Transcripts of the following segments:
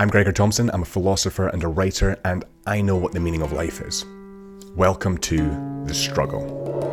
I'm Gregor Thomson, I'm a philosopher and a writer, and I know what the meaning of life is. Welcome to The Struggle.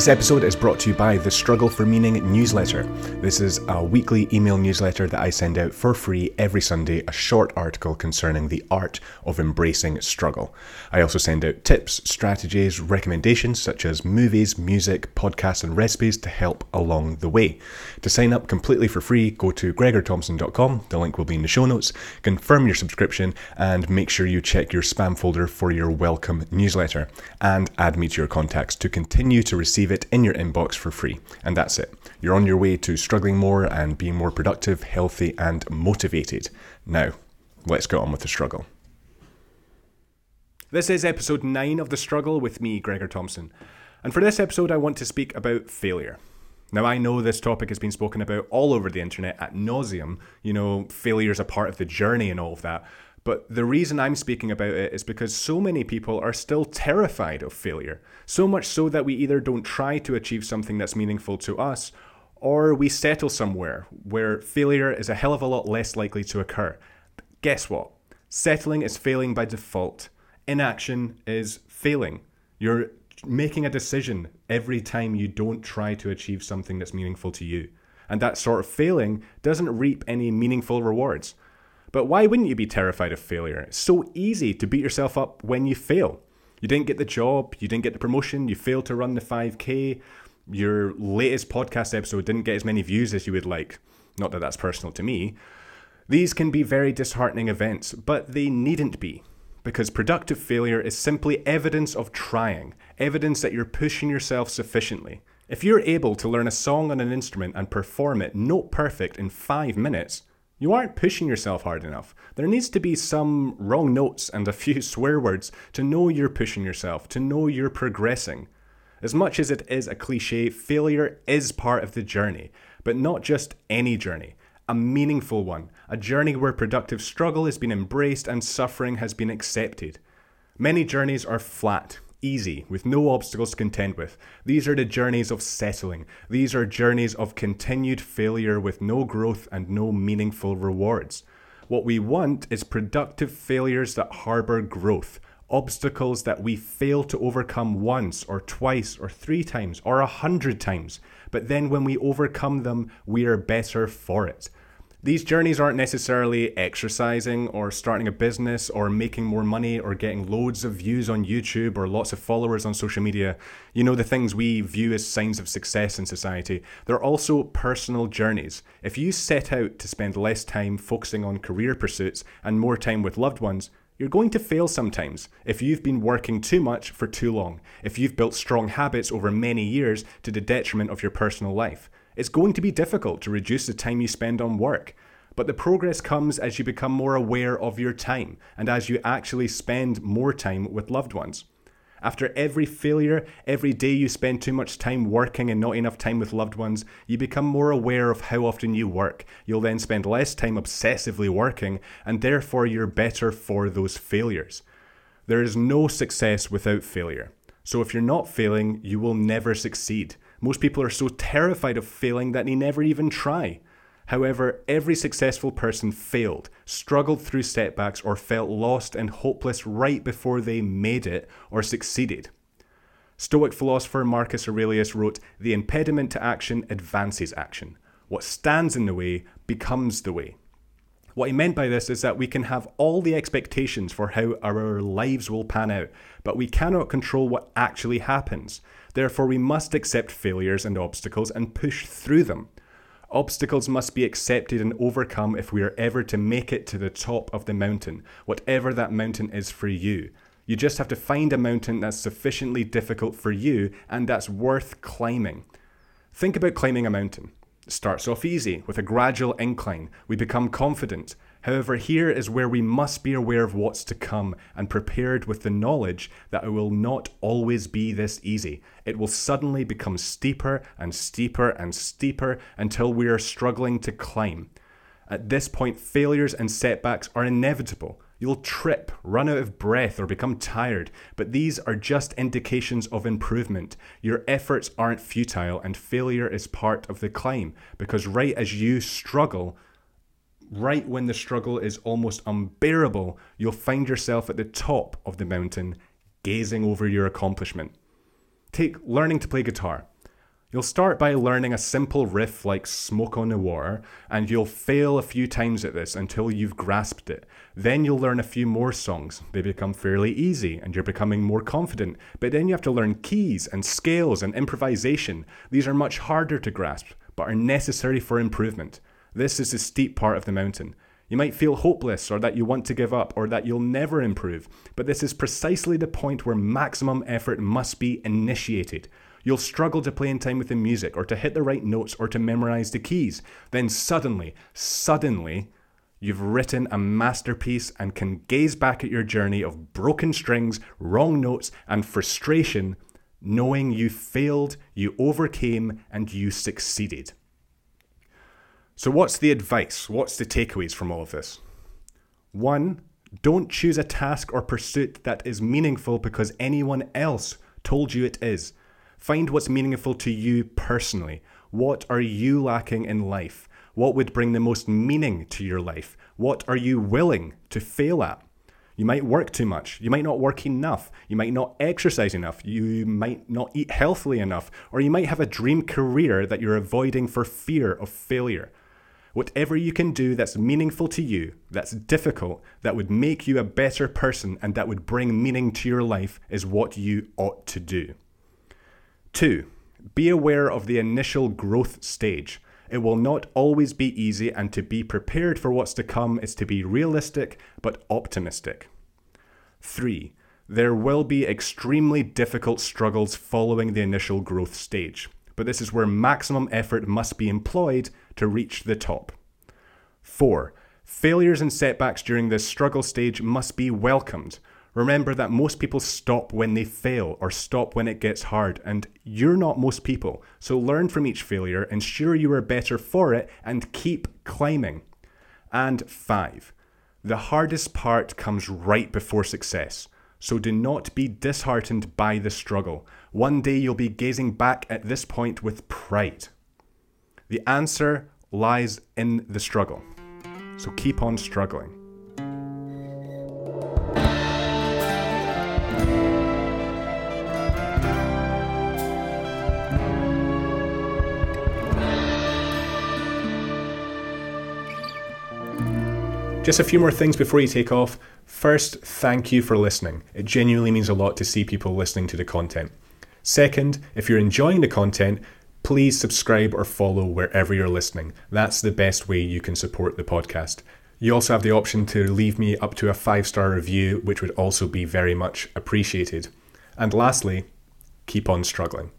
This episode is brought to you by the Struggle for Meaning newsletter. This is a weekly email newsletter that I send out for free every Sunday, a short article concerning the art of embracing struggle. I also send out tips, strategies, recommendations such as movies, music, podcasts, and recipes to help along the way. To sign up completely for free, go to gregorthomson.com. The link will be in the show notes. Confirm your subscription and make sure you check your spam folder for your welcome newsletter and add me to your contacts to continue to receive receive it in your inbox for free. And that's it. You're on your way to struggling more and being more productive, healthy, and motivated. Now, let's get on with the struggle. This is episode 9 of The Struggle with me, Gregor Thomson. And for this episode, I want to speak about failure. Now, I know this topic has been spoken about all over the internet at nauseum. You know, failure is a part of the journey and all of that. But the reason I'm speaking about it is because so many people are still terrified of failure. So much so that we either don't try to achieve something that's meaningful to us, or we settle somewhere where failure is a hell of a lot less likely to occur. Guess what? Settling is failing by default. Inaction is failing. You're making a decision every time you don't try to achieve something that's meaningful to you. And that sort of failing doesn't reap any meaningful rewards. But why wouldn't you be terrified of failure? It's so easy to beat yourself up when you fail. You didn't get the job, you didn't get the promotion, you failed to run the 5K, your latest podcast episode didn't get as many views as you would like. Not that that's personal to me. These can be very disheartening events, but they needn't be. Because productive failure is simply evidence of trying, evidence that you're pushing yourself sufficiently. If you're able to learn a song on an instrument and perform it note perfect in five minutes, you aren't pushing yourself hard enough. There needs to be some wrong notes and a few swear words to know you're pushing yourself, to know you're progressing. As much as it is a cliche, failure is part of the journey, but not just any journey, a meaningful one, a journey where productive struggle has been embraced and suffering has been accepted. Many journeys are flat, easy, with no obstacles to contend with. These are the journeys of settling. These are journeys of continued failure with no growth and no meaningful rewards. What we want is productive failures that harbour growth, obstacles that we fail to overcome once or twice or three times or a hundred times. But then when we overcome them, we are better for it. These journeys aren't necessarily exercising or starting a business or making more money or getting loads of views on YouTube or lots of followers on social media. You know, the things we view as signs of success in society. They're also personal journeys. If you set out to spend less time focusing on career pursuits and more time with loved ones, you're going to fail sometimes if you've been working too much for too long, if you've built strong habits over many years to the detriment of your personal life. It's going to be difficult to reduce the time you spend on work. But the progress comes as you become more aware of your time and as you actually spend more time with loved ones. After every failure, every day you spend too much time working and not enough time with loved ones, you become more aware of how often you work. You'll then spend less time obsessively working, and therefore you're better for those failures. There is no success without failure. So if you're not failing, you will never succeed. Most people are so terrified of failing that they never even try. However, every successful person failed, struggled through setbacks, or felt lost and hopeless right before they made it or succeeded. Stoic philosopher Marcus Aurelius wrote The impediment to action advances action. What stands in the way becomes the way. What he meant by this is that we can have all the expectations for how our lives will pan out, but we cannot control what actually happens. Therefore, we must accept failures and obstacles and push through them. Obstacles must be accepted and overcome if we are ever to make it to the top of the mountain, whatever that mountain is for you. You just have to find a mountain that's sufficiently difficult for you and that's worth climbing. Think about climbing a mountain. Starts off easy, with a gradual incline. We become confident. However, here is where we must be aware of what's to come and prepared with the knowledge that it will not always be this easy. It will suddenly become steeper and steeper and steeper until we are struggling to climb. At this point, failures and setbacks are inevitable. You'll trip, run out of breath, or become tired, but these are just indications of improvement. Your efforts aren't futile, and failure is part of the climb because right as you struggle, right when the struggle is almost unbearable, you'll find yourself at the top of the mountain, gazing over your accomplishment. Take learning to play guitar. You'll start by learning a simple riff like Smoke on the Water, and you'll fail a few times at this until you've grasped it. Then you'll learn a few more songs. They become fairly easy, and you're becoming more confident. But then you have to learn keys and scales and improvisation. These are much harder to grasp, but are necessary for improvement. This is the steep part of the mountain. You might feel hopeless, or that you want to give up, or that you'll never improve, but this is precisely the point where maximum effort must be initiated. You'll struggle to play in time with the music, or to hit the right notes, or to memorize the keys. Then suddenly, suddenly, you've written a masterpiece and can gaze back at your journey of broken strings, wrong notes, and frustration, knowing you failed, you overcame, and you succeeded. So, what's the advice? What's the takeaways from all of this? One, don't choose a task or pursuit that is meaningful because anyone else told you it is. Find what's meaningful to you personally. What are you lacking in life? What would bring the most meaning to your life? What are you willing to fail at? You might work too much. You might not work enough. You might not exercise enough. You might not eat healthily enough. Or you might have a dream career that you're avoiding for fear of failure. Whatever you can do that's meaningful to you, that's difficult, that would make you a better person, and that would bring meaning to your life is what you ought to do. Two, be aware of the initial growth stage. It will not always be easy, and to be prepared for what's to come is to be realistic but optimistic. Three, there will be extremely difficult struggles following the initial growth stage, but this is where maximum effort must be employed to reach the top. Four, failures and setbacks during this struggle stage must be welcomed. Remember that most people stop when they fail or stop when it gets hard, and you're not most people. So learn from each failure, ensure you are better for it, and keep climbing. And five, the hardest part comes right before success. So do not be disheartened by the struggle. One day you'll be gazing back at this point with pride. The answer lies in the struggle. So keep on struggling. Just a few more things before you take off. First, thank you for listening. It genuinely means a lot to see people listening to the content. Second, if you're enjoying the content, please subscribe or follow wherever you're listening. That's the best way you can support the podcast. You also have the option to leave me up to a five star review, which would also be very much appreciated. And lastly, keep on struggling.